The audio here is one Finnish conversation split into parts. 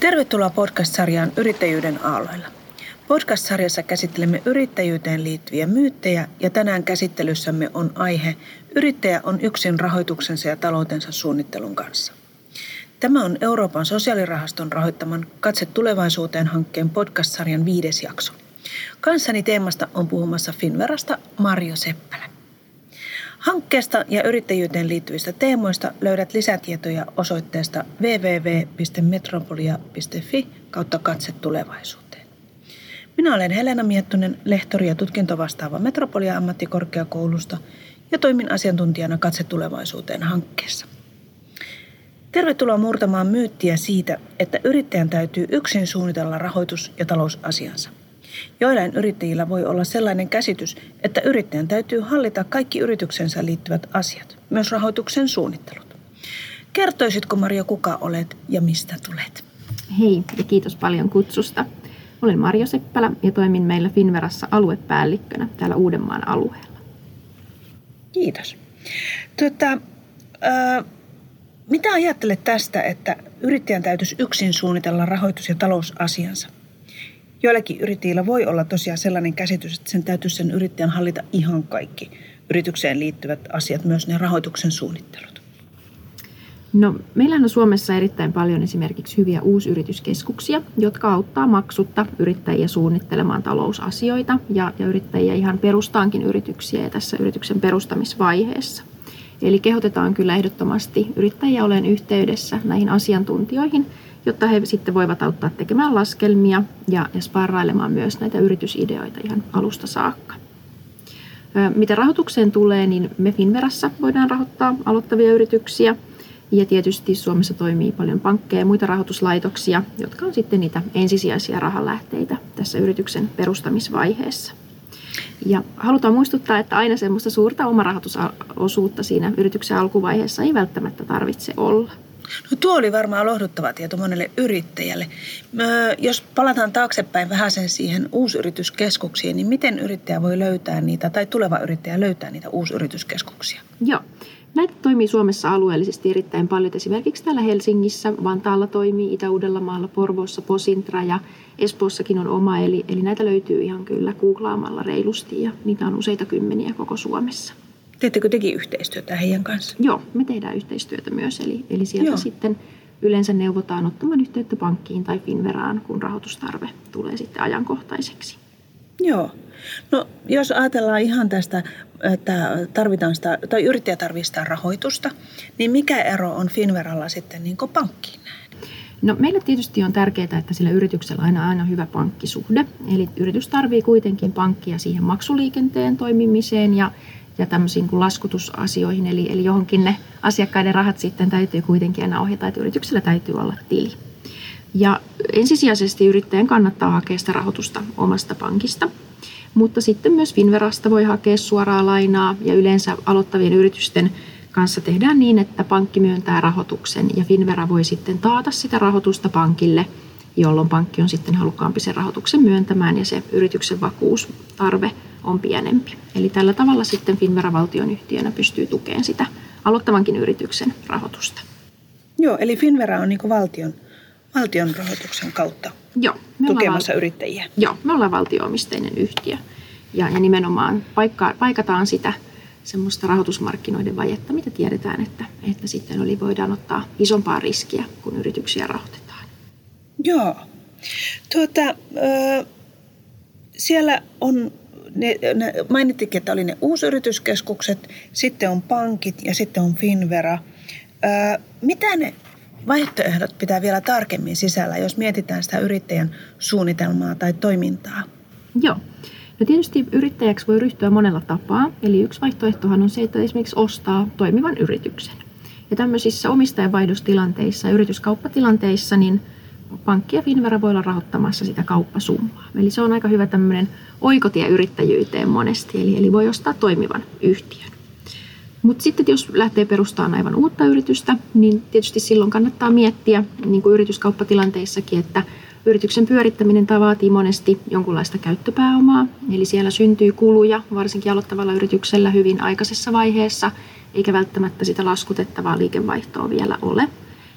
Tervetuloa podcast-sarjaan Yrittäjyyden aalloilla. Podcast-sarjassa käsittelemme yrittäjyyteen liittyviä myyttejä ja tänään käsittelyssämme on aihe Yrittäjä on yksin rahoituksensa ja taloutensa suunnittelun kanssa. Tämä on Euroopan sosiaalirahaston rahoittaman Katse tulevaisuuteen hankkeen podcast-sarjan viides jakso. Kanssani teemasta on puhumassa Finverasta Marjo Seppälä. Hankkeesta ja yrittäjyyteen liittyvistä teemoista löydät lisätietoja osoitteesta www.metropolia.fi kautta katse tulevaisuuteen. Minä olen Helena Miettunen, lehtori ja tutkintovastaava Metropolia ammattikorkeakoulusta ja toimin asiantuntijana Katse tulevaisuuteen hankkeessa. Tervetuloa murtamaan myyttiä siitä, että yrittäjän täytyy yksin suunnitella rahoitus- ja talousasiansa. Joillain yrittäjillä voi olla sellainen käsitys, että yrittäjän täytyy hallita kaikki yrityksensä liittyvät asiat, myös rahoituksen suunnittelut. Kertoisitko Maria, kuka olet ja mistä tulet? Hei ja kiitos paljon kutsusta. Olen Marjo Seppälä ja toimin meillä Finverassa aluepäällikkönä täällä Uudenmaan alueella. Kiitos. Tuota, äh, mitä ajattelet tästä, että yrittäjän täytyisi yksin suunnitella rahoitus- ja talousasiansa? Joillakin yrittäjillä voi olla tosiaan sellainen käsitys, että sen täytyy sen yrittäjän hallita ihan kaikki yritykseen liittyvät asiat, myös ne rahoituksen suunnittelut. No, meillähän on Suomessa erittäin paljon esimerkiksi hyviä uusyrityskeskuksia, jotka auttaa maksutta yrittäjiä suunnittelemaan talousasioita ja, ja yrittäjiä ihan perustaankin yrityksiä ja tässä yrityksen perustamisvaiheessa. Eli kehotetaan kyllä ehdottomasti yrittäjiä olen yhteydessä näihin asiantuntijoihin – jotta he sitten voivat auttaa tekemään laskelmia ja, ja sparrailemaan myös näitä yritysideoita ihan alusta saakka. Mitä rahoitukseen tulee, niin me Finverassa voidaan rahoittaa aloittavia yrityksiä. Ja tietysti Suomessa toimii paljon pankkeja ja muita rahoituslaitoksia, jotka on sitten niitä ensisijaisia rahalähteitä tässä yrityksen perustamisvaiheessa. Ja halutaan muistuttaa, että aina semmoista suurta omarahoitusosuutta siinä yrityksen alkuvaiheessa ei välttämättä tarvitse olla. No tuo oli varmaan lohduttava tieto monelle yrittäjälle. Jos palataan taaksepäin vähän sen siihen uusyrityskeskuksiin, niin miten yrittäjä voi löytää niitä, tai tuleva yrittäjä löytää niitä uusyrityskeskuksia? Joo. Näitä toimii Suomessa alueellisesti erittäin paljon. Esimerkiksi täällä Helsingissä, Vantaalla toimii, Itä-Uudellamaalla, Porvoossa, Posintra ja Espoossakin on oma. Eli, eli näitä löytyy ihan kyllä googlaamalla reilusti ja niitä on useita kymmeniä koko Suomessa. Teettekö tekin yhteistyötä heidän kanssa? Joo, me tehdään yhteistyötä myös. Eli, eli sieltä Joo. sitten yleensä neuvotaan ottamaan yhteyttä pankkiin tai Finveraan, kun rahoitustarve tulee sitten ajankohtaiseksi. Joo. No jos ajatellaan ihan tästä, että tarvitaan sitä, tai yrittäjä tarvitsee rahoitusta, niin mikä ero on Finveralla sitten niin pankkiin? No, meille tietysti on tärkeää, että sillä yrityksellä on aina, aina hyvä pankkisuhde. Eli yritys tarvitsee kuitenkin pankkia siihen maksuliikenteen toimimiseen ja ja tämmöisiin kuin laskutusasioihin, eli, eli johonkin ne asiakkaiden rahat sitten täytyy kuitenkin aina ohjata, että yrityksellä täytyy olla tili. Ja ensisijaisesti yrittäjän kannattaa hakea sitä rahoitusta omasta pankista, mutta sitten myös Finverasta voi hakea suoraa lainaa ja yleensä aloittavien yritysten kanssa tehdään niin, että pankki myöntää rahoituksen ja Finvera voi sitten taata sitä rahoitusta pankille, jolloin pankki on sitten halukkaampi sen rahoituksen myöntämään ja se yrityksen vakuustarve on pienempi. Eli tällä tavalla sitten Finvera valtionyhtiönä pystyy tukemaan sitä aloittavankin yrityksen rahoitusta. Joo, eli Finvera on niin valtion, valtion rahoituksen kautta Joo, me tukemassa val- yrittäjiä. Joo, me ollaan valtioomisteinen yhtiö ja, ja nimenomaan paikka, paikataan sitä semmoista rahoitusmarkkinoiden vajetta, mitä tiedetään, että, että sitten oli voidaan ottaa isompaa riskiä, kun yrityksiä rahoitetaan. Joo. Tuota, ö, siellä on ne, ne, mainittikin, että oli ne uusyrityskeskukset, sitten on pankit ja sitten on Finvera. Öö, mitä ne vaihtoehdot pitää vielä tarkemmin sisällä, jos mietitään sitä yrittäjän suunnitelmaa tai toimintaa? Joo. No tietysti yrittäjäksi voi ryhtyä monella tapaa. Eli yksi vaihtoehtohan on se, että esimerkiksi ostaa toimivan yrityksen. Ja tämmöisissä omistajanvaihdostilanteissa ja yrityskauppatilanteissa, niin pankki ja Finvera voi olla rahoittamassa sitä kauppasummaa. Eli se on aika hyvä tämmöinen oikotie yrittäjyyteen monesti, eli, eli voi ostaa toimivan yhtiön. Mutta sitten jos lähtee perustamaan aivan uutta yritystä, niin tietysti silloin kannattaa miettiä, niin kuin yrityskauppatilanteissakin, että yrityksen pyörittäminen vaatii monesti jonkunlaista käyttöpääomaa, eli siellä syntyy kuluja, varsinkin aloittavalla yrityksellä hyvin aikaisessa vaiheessa, eikä välttämättä sitä laskutettavaa liikevaihtoa vielä ole,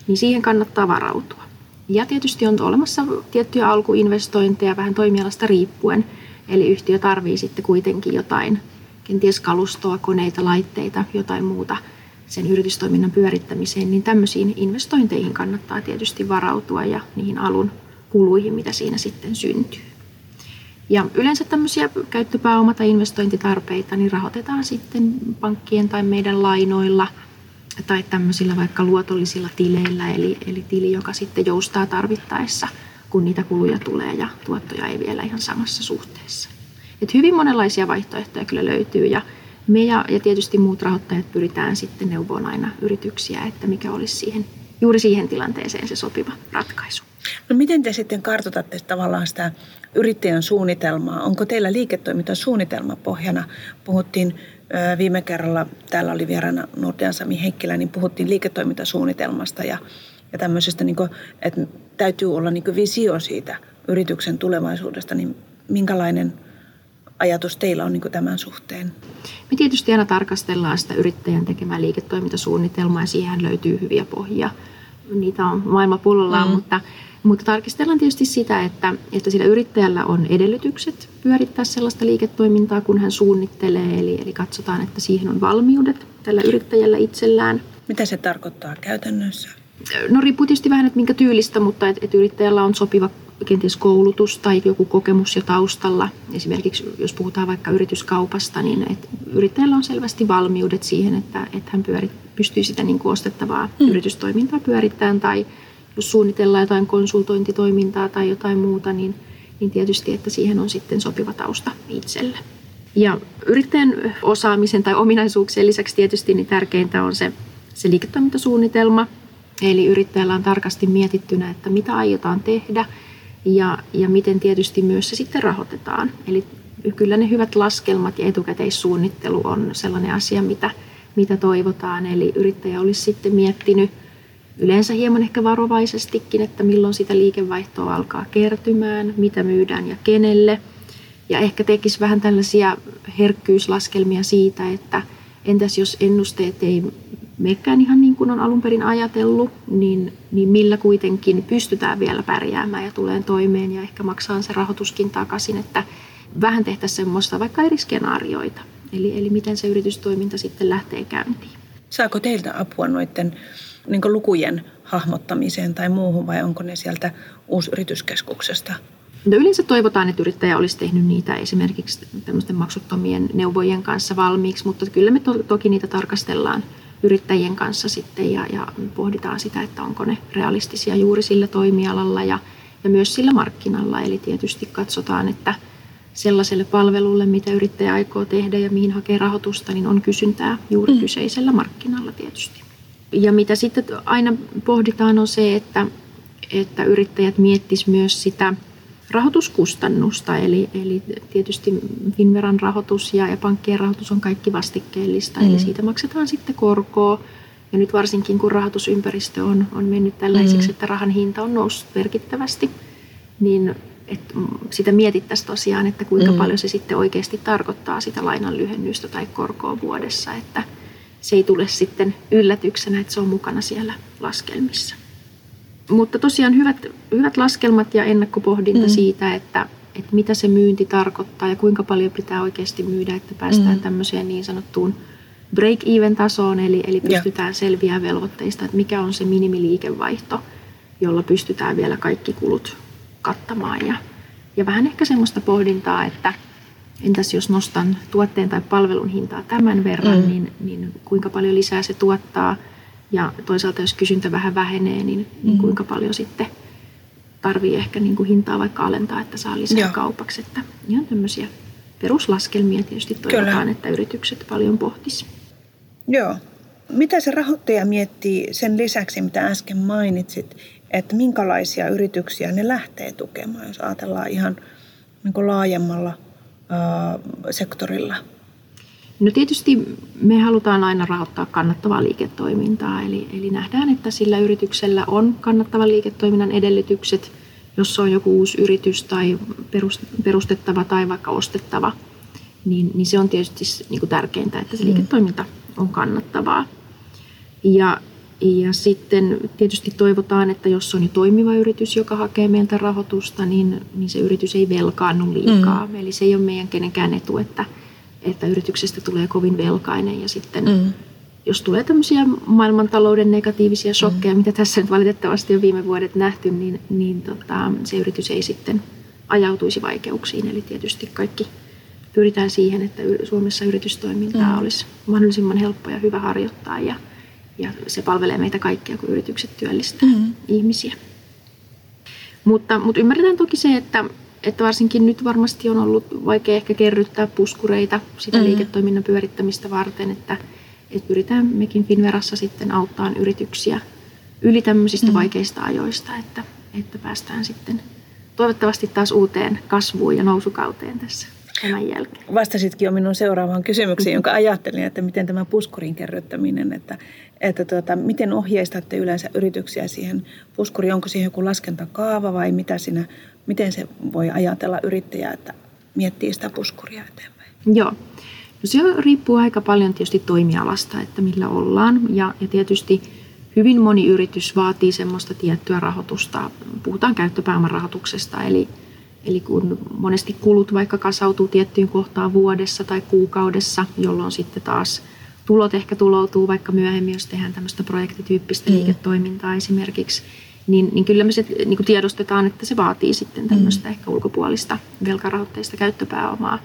niin siihen kannattaa varautua. Ja tietysti on olemassa tiettyjä alkuinvestointeja vähän toimialasta riippuen. Eli yhtiö tarvii sitten kuitenkin jotain, kenties kalustoa, koneita, laitteita, jotain muuta sen yritystoiminnan pyörittämiseen, niin tämmöisiin investointeihin kannattaa tietysti varautua ja niihin alun kuluihin, mitä siinä sitten syntyy. Ja yleensä tämmöisiä käyttöpääoma- tai investointitarpeita niin rahoitetaan sitten pankkien tai meidän lainoilla tai tämmöisillä vaikka luotollisilla tileillä, eli, eli tili, joka sitten joustaa tarvittaessa, kun niitä kuluja tulee ja tuottoja ei vielä ihan samassa suhteessa. Et hyvin monenlaisia vaihtoehtoja kyllä löytyy ja me ja, ja tietysti muut rahoittajat pyritään sitten neuvoon aina yrityksiä, että mikä olisi siihen, juuri siihen tilanteeseen se sopiva ratkaisu. No miten te sitten kartoitatte tavallaan sitä yrittäjän suunnitelmaa? Onko teillä liiketoimintasuunnitelma pohjana? Puhuttiin viime kerralla, täällä oli vieraana Nordean Sami Heikkilä, niin puhuttiin liiketoimintasuunnitelmasta ja, ja tämmöisestä, niin kuin, että täytyy olla niin visio siitä yrityksen tulevaisuudesta, niin minkälainen ajatus teillä on niin tämän suhteen? Me tietysti aina tarkastellaan sitä yrittäjän tekemää liiketoimintasuunnitelmaa ja siihen löytyy hyviä pohjia. Niitä on maailma pullollaan, mm. mutta mutta tarkistellaan tietysti sitä, että, että sillä yrittäjällä on edellytykset pyörittää sellaista liiketoimintaa, kun hän suunnittelee. Eli, eli katsotaan, että siihen on valmiudet tällä yrittäjällä itsellään. Mitä se tarkoittaa käytännössä? No riippuu tietysti vähän, että minkä tyylistä, mutta että, että yrittäjällä on sopiva kenties koulutus tai joku kokemus jo taustalla. Esimerkiksi jos puhutaan vaikka yrityskaupasta, niin että yrittäjällä on selvästi valmiudet siihen, että, että hän pyörit, pystyy sitä niin kuin ostettavaa mm. yritystoimintaa pyörittämään tai jos suunnitellaan jotain konsultointitoimintaa tai jotain muuta, niin, niin tietysti, että siihen on sitten sopiva tausta itselle. Ja yrittäjän osaamisen tai ominaisuuksien lisäksi tietysti niin tärkeintä on se, se liiketoimintasuunnitelma. Eli yrittäjällä on tarkasti mietittynä, että mitä aiotaan tehdä ja, ja miten tietysti myös se sitten rahoitetaan. Eli kyllä ne hyvät laskelmat ja etukäteissuunnittelu on sellainen asia, mitä, mitä toivotaan. Eli yrittäjä olisi sitten miettinyt yleensä hieman ehkä varovaisestikin, että milloin sitä liikevaihtoa alkaa kertymään, mitä myydään ja kenelle. Ja ehkä tekisi vähän tällaisia herkkyyslaskelmia siitä, että entäs jos ennusteet ei mekään ihan niin kuin on alun perin ajatellut, niin, niin millä kuitenkin pystytään vielä pärjäämään ja tulee toimeen ja ehkä maksaa se rahoituskin takaisin, että vähän tehtäisiin semmoista vaikka eri skenaarioita. Eli, eli miten se yritystoiminta sitten lähtee käyntiin. Saako teiltä apua noiden niin lukujen hahmottamiseen tai muuhun vai onko ne sieltä uusyrityskeskuksesta? No yleensä toivotaan, että yrittäjä olisi tehnyt niitä esimerkiksi tämmöisten maksuttomien neuvojen kanssa valmiiksi, mutta kyllä me to- toki niitä tarkastellaan yrittäjien kanssa sitten ja, ja pohditaan sitä, että onko ne realistisia juuri sillä toimialalla ja, ja myös sillä markkinalla. Eli tietysti katsotaan, että sellaiselle palvelulle, mitä yrittäjä aikoo tehdä ja mihin hakee rahoitusta, niin on kysyntää juuri mm. kyseisellä markkinalla tietysti. Ja mitä sitten aina pohditaan on se, että, että yrittäjät miettisivät myös sitä rahoituskustannusta, eli, eli tietysti Finveran rahoitus ja, ja pankkien rahoitus on kaikki vastikkeellista, mm. eli siitä maksetaan sitten korkoa. Ja nyt varsinkin kun rahoitusympäristö on, on mennyt tällaiseksi, mm. että rahan hinta on noussut merkittävästi, niin että sitä mietittäisiin tosiaan, että kuinka mm. paljon se sitten oikeasti tarkoittaa sitä lainan lyhennystä tai korkoa vuodessa, että – se ei tule sitten yllätyksenä, että se on mukana siellä laskelmissa. Mutta tosiaan hyvät, hyvät laskelmat ja ennakkopohdinta mm. siitä, että, että mitä se myynti tarkoittaa ja kuinka paljon pitää oikeasti myydä, että päästään mm. tämmöiseen niin sanottuun break-even-tasoon, eli, eli pystytään ja. selviää velvoitteista, että mikä on se minimiliikevaihto, jolla pystytään vielä kaikki kulut kattamaan. Ja, ja vähän ehkä semmoista pohdintaa, että entäs jos nostan tuotteen tai palvelun hintaa tämän verran, mm. niin, niin kuinka paljon lisää se tuottaa. Ja toisaalta jos kysyntä vähän vähenee, niin, niin mm. kuinka paljon sitten tarvii ehkä niin kuin hintaa vaikka alentaa, että saa lisää Joo. kaupaksi. Että ihan tämmöisiä peruslaskelmia tietysti toivotaan, Kyllä. että yritykset paljon pohtis. Joo. Mitä se rahoittaja miettii sen lisäksi, mitä äsken mainitsit, että minkälaisia yrityksiä ne lähtee tukemaan, jos ajatellaan ihan niin laajemmalla – sektorilla? No tietysti me halutaan aina rahoittaa kannattavaa liiketoimintaa, eli, eli nähdään, että sillä yrityksellä on kannattavan liiketoiminnan edellytykset, jos on joku uusi yritys tai perustettava tai vaikka ostettava, niin, niin se on tietysti niin kuin tärkeintä, että se mm. liiketoiminta on kannattavaa. Ja ja sitten tietysti toivotaan, että jos on jo toimiva yritys, joka hakee meiltä rahoitusta, niin, niin se yritys ei velkaannu liikaa. Mm. Eli se ei ole meidän kenenkään etu, että, että yrityksestä tulee kovin velkainen ja sitten mm. jos tulee tämmöisiä maailmantalouden negatiivisia shokkeja, mm. mitä tässä nyt valitettavasti on viime vuodet nähty, niin, niin tota, se yritys ei sitten ajautuisi vaikeuksiin. Eli tietysti kaikki pyritään siihen, että Suomessa yritystoimintaa mm. olisi mahdollisimman helppo ja hyvä harjoittaa ja, ja se palvelee meitä kaikkia, kun yritykset työllistää mm. ihmisiä. Mutta, mutta ymmärretään toki se, että, että varsinkin nyt varmasti on ollut vaikea ehkä kerryttää puskureita sitä mm. liiketoiminnan pyörittämistä varten, että, että pyritään mekin Finverassa sitten auttaa yrityksiä yli tämmöisistä mm. vaikeista ajoista, että, että päästään sitten toivottavasti taas uuteen kasvuun ja nousukauteen tässä tämän jälkeen. Vastasitkin jo minun seuraavaan kysymykseen, jonka ajattelin, että miten tämä puskurin kerryttäminen, että, että tuota, miten ohjeistatte yleensä yrityksiä siihen puskuriin, onko siihen joku laskentakaava vai mitä siinä, miten se voi ajatella yrittäjä, että miettii sitä puskuria eteenpäin? Joo. No se riippuu aika paljon tietysti toimialasta, että millä ollaan ja, ja tietysti hyvin moni yritys vaatii semmoista tiettyä rahoitusta. Puhutaan käyttöpääoman rahoituksesta, eli Eli kun monesti kulut vaikka kasautuu tiettyyn kohtaan vuodessa tai kuukaudessa, jolloin sitten taas tulot ehkä tuloutuu vaikka myöhemmin, jos tehdään tämmöistä projektityyppistä mm. liiketoimintaa esimerkiksi, niin, niin kyllä me se niin kuin tiedostetaan, että se vaatii sitten tämmöistä mm. ehkä ulkopuolista velkarahoitteista käyttöpääomaa.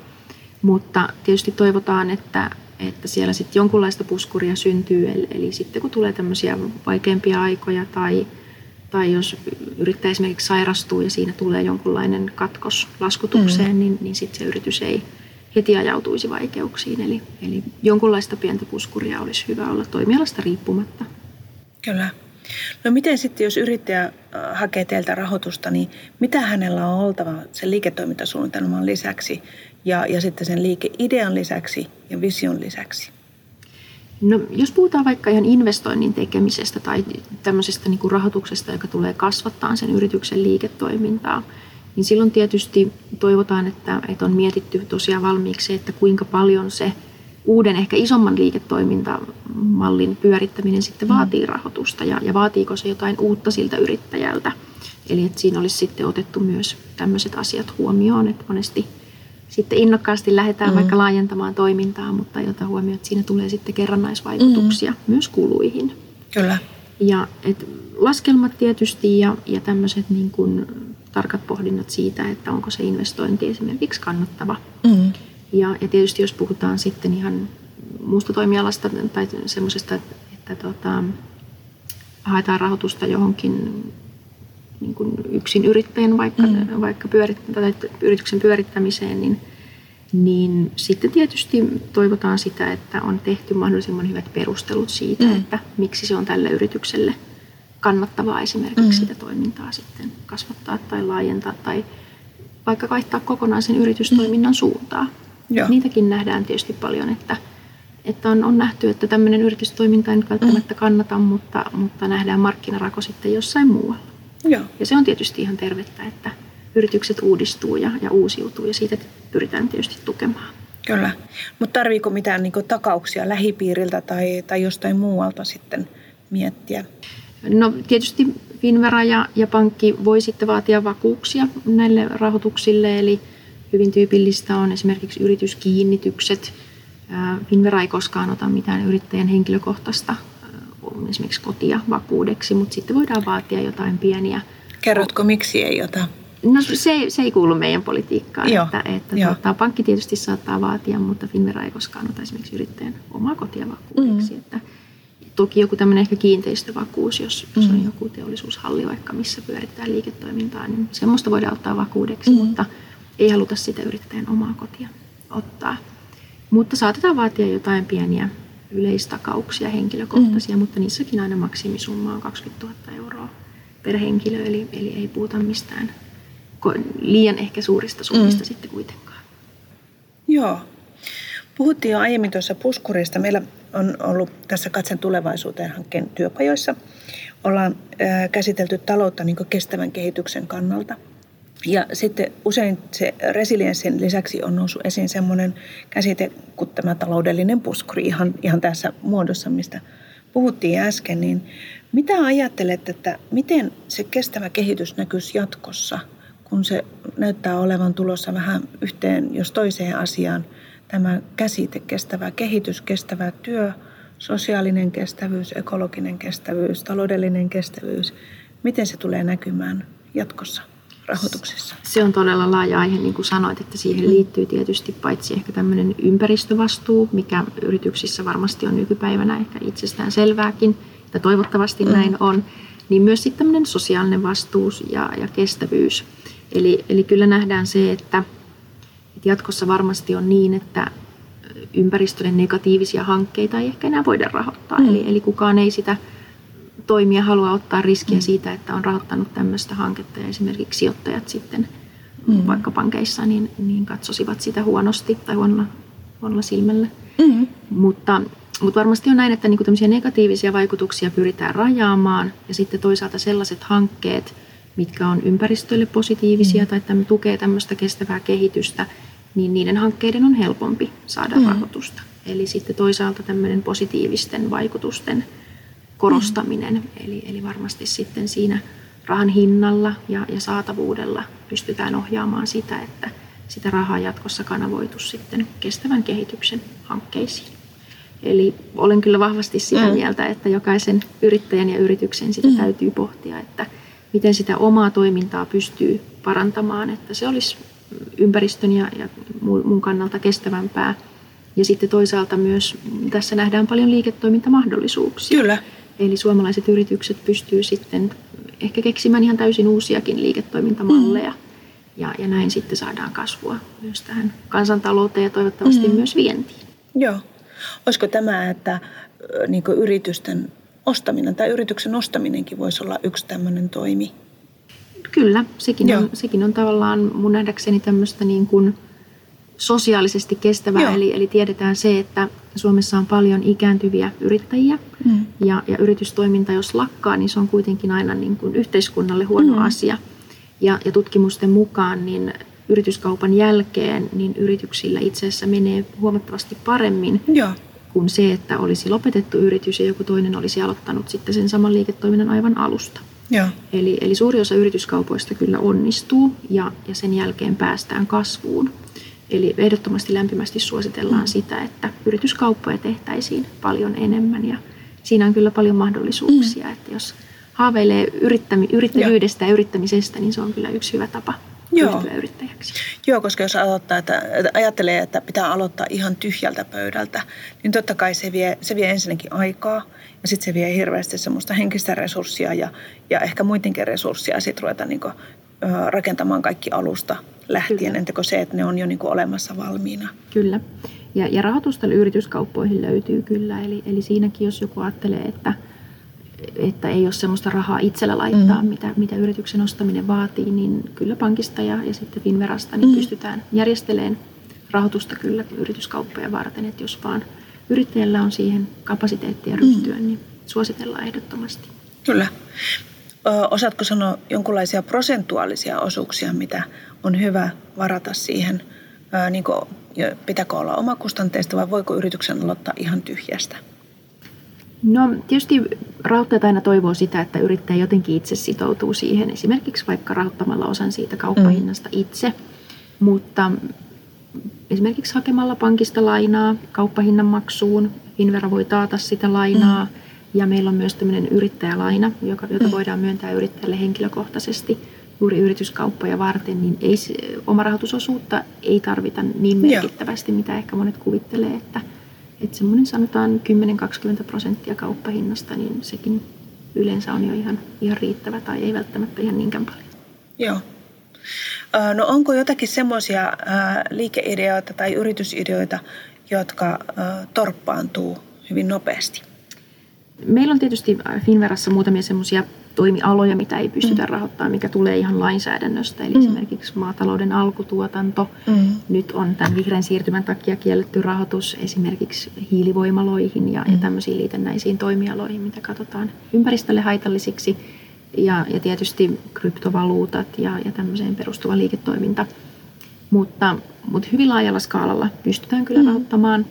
Mutta tietysti toivotaan, että, että siellä sitten jonkunlaista puskuria syntyy, eli, eli sitten kun tulee tämmöisiä vaikeampia aikoja tai tai jos yrittäjä esimerkiksi sairastuu ja siinä tulee jonkunlainen katkos laskutukseen, mm. niin, niin sitten se yritys ei heti ajautuisi vaikeuksiin. Eli, eli jonkunlaista pientä puskuria olisi hyvä olla toimialasta riippumatta. Kyllä. No miten sitten, jos yrittäjä äh, hakee teiltä rahoitusta, niin mitä hänellä on oltava sen liiketoimintasuunnitelman lisäksi ja, ja sitten sen liikeidean lisäksi ja vision lisäksi? No, jos puhutaan vaikka ihan investoinnin tekemisestä tai tämmöisestä niin kuin rahoituksesta, joka tulee kasvattaa sen yrityksen liiketoimintaa, niin silloin tietysti toivotaan, että, että on mietitty tosiaan valmiiksi, että kuinka paljon se uuden ehkä isomman liiketoimintamallin pyörittäminen sitten mm. vaatii rahoitusta ja, ja vaatiiko se jotain uutta siltä yrittäjältä. Eli että siinä olisi sitten otettu myös tämmöiset asiat huomioon, että monesti sitten innokkaasti lähdetään mm. vaikka laajentamaan toimintaa, mutta jota huomioon, että siinä tulee sitten kerrannaisvaikutuksia mm. myös kuluihin. Kyllä. Ja et laskelmat tietysti ja, ja tämmöiset niin kuin tarkat pohdinnat siitä, että onko se investointi esimerkiksi kannattava. Mm. Ja, ja tietysti jos puhutaan sitten ihan muusta toimialasta tai semmoisesta, että, että tota, haetaan rahoitusta johonkin niin kuin yksin yrittäjän vaikka, mm. vaikka pyörit, tai yrityksen pyörittämiseen, niin, niin sitten tietysti toivotaan sitä, että on tehty mahdollisimman hyvät perustelut siitä, mm. että miksi se on tälle yritykselle kannattavaa esimerkiksi mm. sitä toimintaa sitten kasvattaa tai laajentaa tai vaikka vaihtaa kokonaan sen yritystoiminnan mm. suuntaa. Joo. Niitäkin nähdään tietysti paljon, että, että on, on nähty, että tämmöinen yritystoiminta ei nyt välttämättä mm. kannata, mutta, mutta nähdään markkinarako sitten jossain muualla. Joo. Ja se on tietysti ihan tervettä, että yritykset uudistuu ja, ja uusiutuu ja siitä pyritään tietysti tukemaan. Kyllä. Mutta tarviiko mitään niin takauksia lähipiiriltä tai, tai jostain muualta sitten miettiä? No tietysti Finvera ja, ja pankki voi sitten vaatia vakuuksia näille rahoituksille, eli hyvin tyypillistä on esimerkiksi yrityskiinnitykset. Finvera ei koskaan ota mitään yrittäjän henkilökohtaista esimerkiksi kotia vakuudeksi, mutta sitten voidaan vaatia jotain pieniä. Kerrotko, miksi ei ota? No se, se ei kuulu meidän politiikkaan. Joo, että, että tuota, pankki tietysti saattaa vaatia, mutta Finvera ei koskaan ota esimerkiksi yrittäjän omaa kotia vakuudeksi. Mm. Että, toki joku tämmöinen ehkä kiinteistövakuus, jos, jos on mm. joku teollisuushalli vaikka, missä pyörittää liiketoimintaa, niin semmoista voidaan ottaa vakuudeksi, mm. mutta ei haluta sitä yrittäjän omaa kotia ottaa. Mutta saatetaan vaatia jotain pieniä yleistakauksia henkilökohtaisia, mm. mutta niissäkin aina maksimisumma on 20 000 euroa per henkilö, eli, eli ei puhuta mistään liian ehkä suurista summista mm. sitten kuitenkaan. Joo. Puhuttiin jo aiemmin tuossa puskurista. Meillä on ollut tässä Katsen tulevaisuuteen hankkeen työpajoissa. Ollaan äh, käsitelty taloutta niin kestävän kehityksen kannalta – ja sitten usein se resilienssin lisäksi on noussut esiin semmoinen käsite kuin tämä taloudellinen puskuri ihan, ihan tässä muodossa, mistä puhuttiin äsken, niin mitä ajattelet, että miten se kestävä kehitys näkyisi jatkossa, kun se näyttää olevan tulossa vähän yhteen, jos toiseen asiaan, tämä käsite kestävä kehitys, kestävä työ, sosiaalinen kestävyys, ekologinen kestävyys, taloudellinen kestävyys, miten se tulee näkymään jatkossa rahoituksessa? Se on todella laaja aihe, niin kuin sanoit, että siihen liittyy tietysti paitsi ehkä tämmöinen ympäristövastuu, mikä yrityksissä varmasti on nykypäivänä ehkä itsestään selvääkin, ja toivottavasti mm. näin on, niin myös sitten tämmöinen sosiaalinen vastuus ja, ja kestävyys. Eli, eli kyllä nähdään se, että, että jatkossa varmasti on niin, että ympäristölle negatiivisia hankkeita ei ehkä enää voida rahoittaa. Mm. Eli, eli kukaan ei sitä toimija halua ottaa riskiä mm. siitä, että on rahoittanut tämmöistä hanketta ja esimerkiksi sijoittajat sitten mm. vaikka pankeissa niin, niin katsosivat sitä huonosti tai huonolla, huonolla silmällä. Mm. Mutta, mutta varmasti on näin, että niin tämmöisiä negatiivisia vaikutuksia pyritään rajaamaan ja sitten toisaalta sellaiset hankkeet, mitkä on ympäristölle positiivisia mm. tai että tukee tämmöistä kestävää kehitystä, niin niiden hankkeiden on helpompi saada mm. rahoitusta. Eli sitten toisaalta tämmöinen positiivisten vaikutusten korostaminen. Mm. Eli, eli varmasti sitten siinä rahan hinnalla ja, ja saatavuudella pystytään ohjaamaan sitä, että sitä rahaa jatkossa kanavoitu sitten kestävän kehityksen hankkeisiin. Eli olen kyllä vahvasti sitä mm. mieltä, että jokaisen yrittäjän ja yrityksen sitä mm. täytyy pohtia, että miten sitä omaa toimintaa pystyy parantamaan, että se olisi ympäristön ja, ja mun kannalta kestävämpää. Ja sitten toisaalta myös tässä nähdään paljon liiketoimintamahdollisuuksia. Kyllä. Eli suomalaiset yritykset pystyy sitten ehkä keksimään ihan täysin uusiakin liiketoimintamalleja. Mm. Ja, ja näin sitten saadaan kasvua myös tähän kansantalouteen ja toivottavasti mm. myös vientiin. Joo. Olisiko tämä, että niin yritysten ostaminen tai yrityksen ostaminenkin voisi olla yksi tämmöinen toimi? Kyllä, sekin on, sekin on tavallaan mun nähdäkseni tämmöistä niin kuin sosiaalisesti kestävää. Eli, eli tiedetään se, että Suomessa on paljon ikääntyviä yrittäjiä mm. ja, ja yritystoiminta, jos lakkaa, niin se on kuitenkin aina niin kuin yhteiskunnalle huono mm. asia. Ja, ja tutkimusten mukaan niin yrityskaupan jälkeen niin yrityksillä itse asiassa menee huomattavasti paremmin Joo. kuin se, että olisi lopetettu yritys ja joku toinen olisi aloittanut sitten sen saman liiketoiminnan aivan alusta. Joo. Eli, eli suuri osa yrityskaupoista kyllä onnistuu ja, ja sen jälkeen päästään kasvuun. Eli ehdottomasti lämpimästi suositellaan mm. sitä, että yrityskauppoja tehtäisiin paljon enemmän ja siinä on kyllä paljon mahdollisuuksia, mm. että jos haaveilee yrittämi, yrittäjyydestä ja yrittämisestä, niin se on kyllä yksi hyvä tapa Joo. yrittäjäksi. Joo, koska jos aloittaa, että, ajattelee, että pitää aloittaa ihan tyhjältä pöydältä, niin totta kai se vie, se vie ensinnäkin aikaa ja sitten se vie hirveästi semmoista henkistä resurssia ja, ja ehkä muidenkin resursseja sitten ruveta niin kuin, rakentamaan kaikki alusta lähtien, entäkö se, että ne on jo niin kuin olemassa valmiina. Kyllä. Ja, ja rahoitusta yrityskauppoihin löytyy kyllä. Eli, eli siinäkin, jos joku ajattelee, että, että ei ole sellaista rahaa itsellä laittaa, mm. mitä, mitä yrityksen ostaminen vaatii, niin kyllä pankista ja, ja sitten Finverasta niin mm. pystytään järjestelemään rahoitusta kyllä yrityskauppoja varten, että jos vaan yrittäjällä on siihen kapasiteettia ryhtyä, mm. niin suositellaan ehdottomasti. Kyllä. Osaatko sanoa jonkinlaisia prosentuaalisia osuuksia, mitä on hyvä varata siihen, niin kuin, pitääkö olla omakustanteista vai voiko yrityksen aloittaa ihan tyhjästä? No tietysti rahoittajat aina toivoo sitä, että yrittäjä jotenkin itse sitoutuu siihen, esimerkiksi vaikka rahoittamalla osan siitä kauppahinnasta mm. itse, mutta esimerkiksi hakemalla pankista lainaa kauppahinnan maksuun, Finvera voi taata sitä lainaa, mm. Ja meillä on myös tämmöinen yrittäjälaina, joka, jota mm. voidaan myöntää yrittäjälle henkilökohtaisesti juuri yrityskauppoja varten, niin ei, omarahoitusosuutta ei tarvita niin merkittävästi, Joo. mitä ehkä monet kuvittelee, että, että semmoinen sanotaan 10-20 prosenttia kauppahinnasta, niin sekin yleensä on jo ihan, ihan riittävä tai ei välttämättä ihan niinkään paljon. Joo. No onko jotakin semmoisia liikeideoita tai yritysideoita, jotka torppaantuu hyvin nopeasti? Meillä on tietysti Finverassa muutamia semmoisia toimialoja, mitä ei pystytä mm. rahoittamaan, mikä tulee ihan lainsäädännöstä. Eli mm. esimerkiksi maatalouden alkutuotanto. Mm. Nyt on tämän vihreän siirtymän takia kielletty rahoitus esimerkiksi hiilivoimaloihin ja, mm. ja tämmöisiin liitännäisiin toimialoihin, mitä katsotaan ympäristölle haitallisiksi. Ja, ja tietysti kryptovaluutat ja, ja tämmöiseen perustuva liiketoiminta. Mutta, mutta hyvin laajalla skaalalla pystytään kyllä mm. rahoittamaan.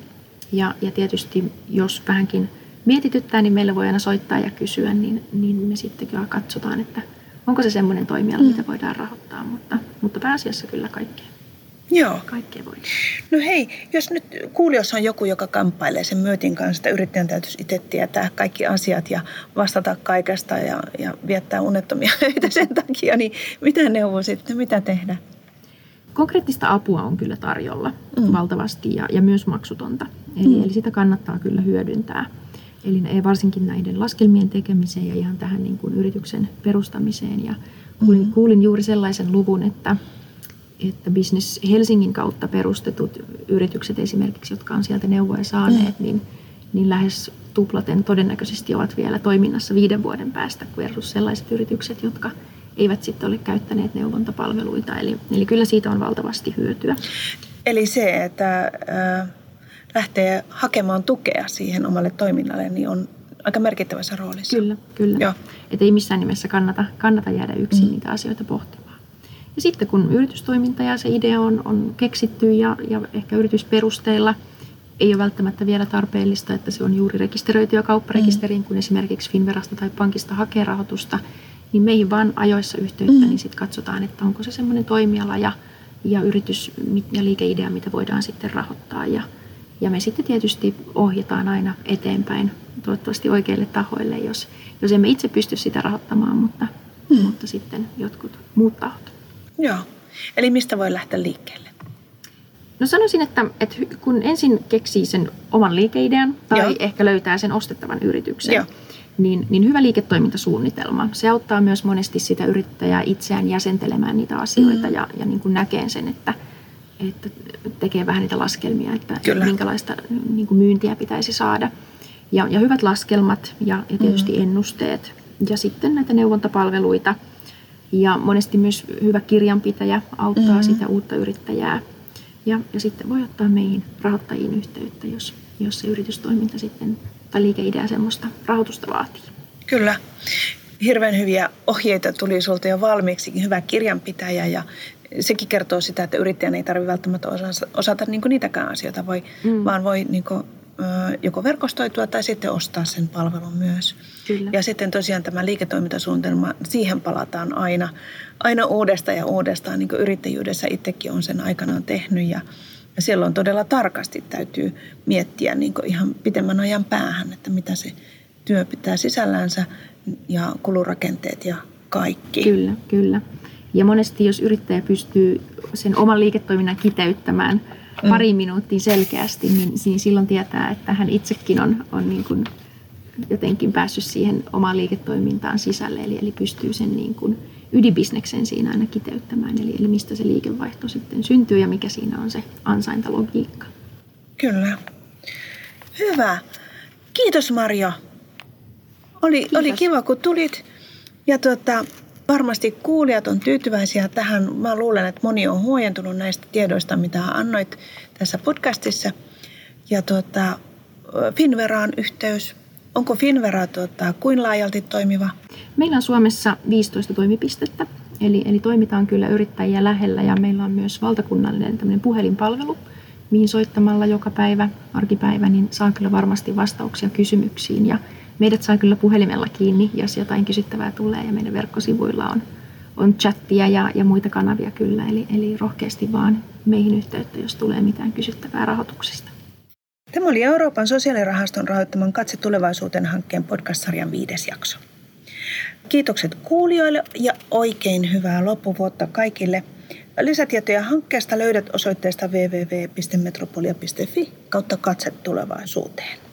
Ja, ja tietysti jos vähänkin mietityttää, niin meillä voi aina soittaa ja kysyä, niin, niin me sitten kyllä katsotaan, että onko se semmoinen toimiala, mm. mitä voidaan rahoittaa, mutta, mutta pääasiassa kyllä kaikkea. Joo. Kaikkea voi. No hei, jos nyt kuulijoissa on joku, joka kamppailee sen myötin kanssa, että yrittäjän täytyisi itse tietää kaikki asiat ja vastata kaikesta ja, ja viettää unettomia öitä sen takia, niin mitä neuvo sitten, mitä tehdä? Konkreettista apua on kyllä tarjolla mm. valtavasti ja, ja myös maksutonta. Eli, mm. eli sitä kannattaa kyllä hyödyntää. Eli ei varsinkin näiden laskelmien tekemiseen ja ihan tähän niin kuin yrityksen perustamiseen. Ja kuulin, mm. kuulin juuri sellaisen luvun, että että Business Helsingin kautta perustetut yritykset esimerkiksi, jotka on sieltä neuvoja saaneet, mm. niin, niin lähes tuplaten todennäköisesti ovat vielä toiminnassa viiden vuoden päästä versus sellaiset yritykset, jotka eivät sitten ole käyttäneet neuvontapalveluita. Eli, eli kyllä siitä on valtavasti hyötyä. Eli se, että äh, lähtee hakemaan tukea siihen omalle toiminnalle, niin on aika merkittävässä roolissa. Kyllä, kyllä. Että ei missään nimessä kannata, kannata jäädä yksin mm. niitä asioita pohtimaan. Ja sitten kun yritystoiminta ja se idea on, on keksitty ja, ja ehkä yritysperusteilla ei ole välttämättä vielä tarpeellista, että se on juuri rekisteröity ja kaupparekisteriin, mm. kun esimerkiksi Finverasta tai pankista hakee rahoitusta, niin meihin vaan ajoissa yhteyttä, mm. niin sitten katsotaan, että onko se semmoinen toimiala ja, ja yritys ja liikeidea, mitä voidaan sitten rahoittaa. Ja, ja me sitten tietysti ohjataan aina eteenpäin, toivottavasti oikeille tahoille, jos, jos emme itse pysty sitä rahoittamaan, mutta, mm. mutta sitten jotkut muut tahot. Joo. Eli mistä voi lähteä liikkeelle? No sanoisin, että, että kun ensin keksii sen oman liikeidean tai Joo. ehkä löytää sen ostettavan yrityksen, Joo. Niin, niin hyvä liiketoimintasuunnitelma. Se auttaa myös monesti sitä yrittäjää itseään jäsentelemään niitä asioita mm. ja, ja niin kuin näkee sen, että, että tekee vähän niitä laskelmia, että Kyllä. minkälaista niin kuin myyntiä pitäisi saada. Ja, ja hyvät laskelmat ja, ja tietysti mm. ennusteet ja sitten näitä neuvontapalveluita – ja monesti myös hyvä kirjanpitäjä auttaa mm-hmm. sitä uutta yrittäjää. Ja, ja sitten voi ottaa meihin rahoittajiin yhteyttä, jos, jos se yritystoiminta sitten tai liikeidea semmoista rahoitusta vaatii. Kyllä. Hirveän hyviä ohjeita tuli sulta jo valmiiksi, hyvä kirjanpitäjä ja sekin kertoo sitä, että yrittäjän ei tarvitse välttämättä osata, osata niin niitäkään asioita, voi, mm. vaan voi niin kuin, joko verkostoitua tai sitten ostaa sen palvelun myös. Kyllä. Ja sitten tosiaan tämä liiketoimintasuunnitelma, siihen palataan aina, aina uudestaan ja uudestaan, niin kuin yrittäjyydessä itsekin on sen aikanaan tehnyt ja, ja silloin todella tarkasti täytyy miettiä niin ihan pitemmän ajan päähän, että mitä se työ pitää sisällänsä ja kulurakenteet ja kaikki. Kyllä, kyllä. Ja monesti jos yrittäjä pystyy sen oman liiketoiminnan kiteyttämään – mm. pari minuuttia selkeästi, niin, niin silloin tietää, että hän itsekin on, on niin kuin jotenkin päässyt siihen omaan liiketoimintaan sisälle, eli, eli pystyy sen niin kuin ydinbisneksen siinä aina kiteyttämään, eli, eli mistä se liikevaihto sitten syntyy ja mikä siinä on se ansaintalogiikka. Kyllä. Hyvä. Kiitos Marjo. Oli, oli kiva, kun tulit. Ja tuota, Varmasti kuulijat on tyytyväisiä tähän. Mä luulen, että moni on huojentunut näistä tiedoista, mitä annoit tässä podcastissa. Ja tuota, Finveraan yhteys. Onko Finvera tuota, kuin laajalti toimiva? Meillä on Suomessa 15 toimipistettä, eli, eli toimitaan kyllä yrittäjiä lähellä ja meillä on myös valtakunnallinen puhelinpalvelu, mihin soittamalla joka päivä, arkipäivä, niin saa kyllä varmasti vastauksia kysymyksiin. Ja meidät saa kyllä puhelimella kiinni, jos jotain kysyttävää tulee ja meidän verkkosivuilla on, on chattia ja, ja muita kanavia kyllä. Eli, eli rohkeasti vaan meihin yhteyttä, jos tulee mitään kysyttävää rahoituksesta. Tämä oli Euroopan sosiaalirahaston rahoittaman Katse tulevaisuuteen hankkeen podcast-sarjan viides jakso. Kiitokset kuulijoille ja oikein hyvää loppuvuotta kaikille. Lisätietoja hankkeesta löydät osoitteesta www.metropolia.fi kautta katse tulevaisuuteen.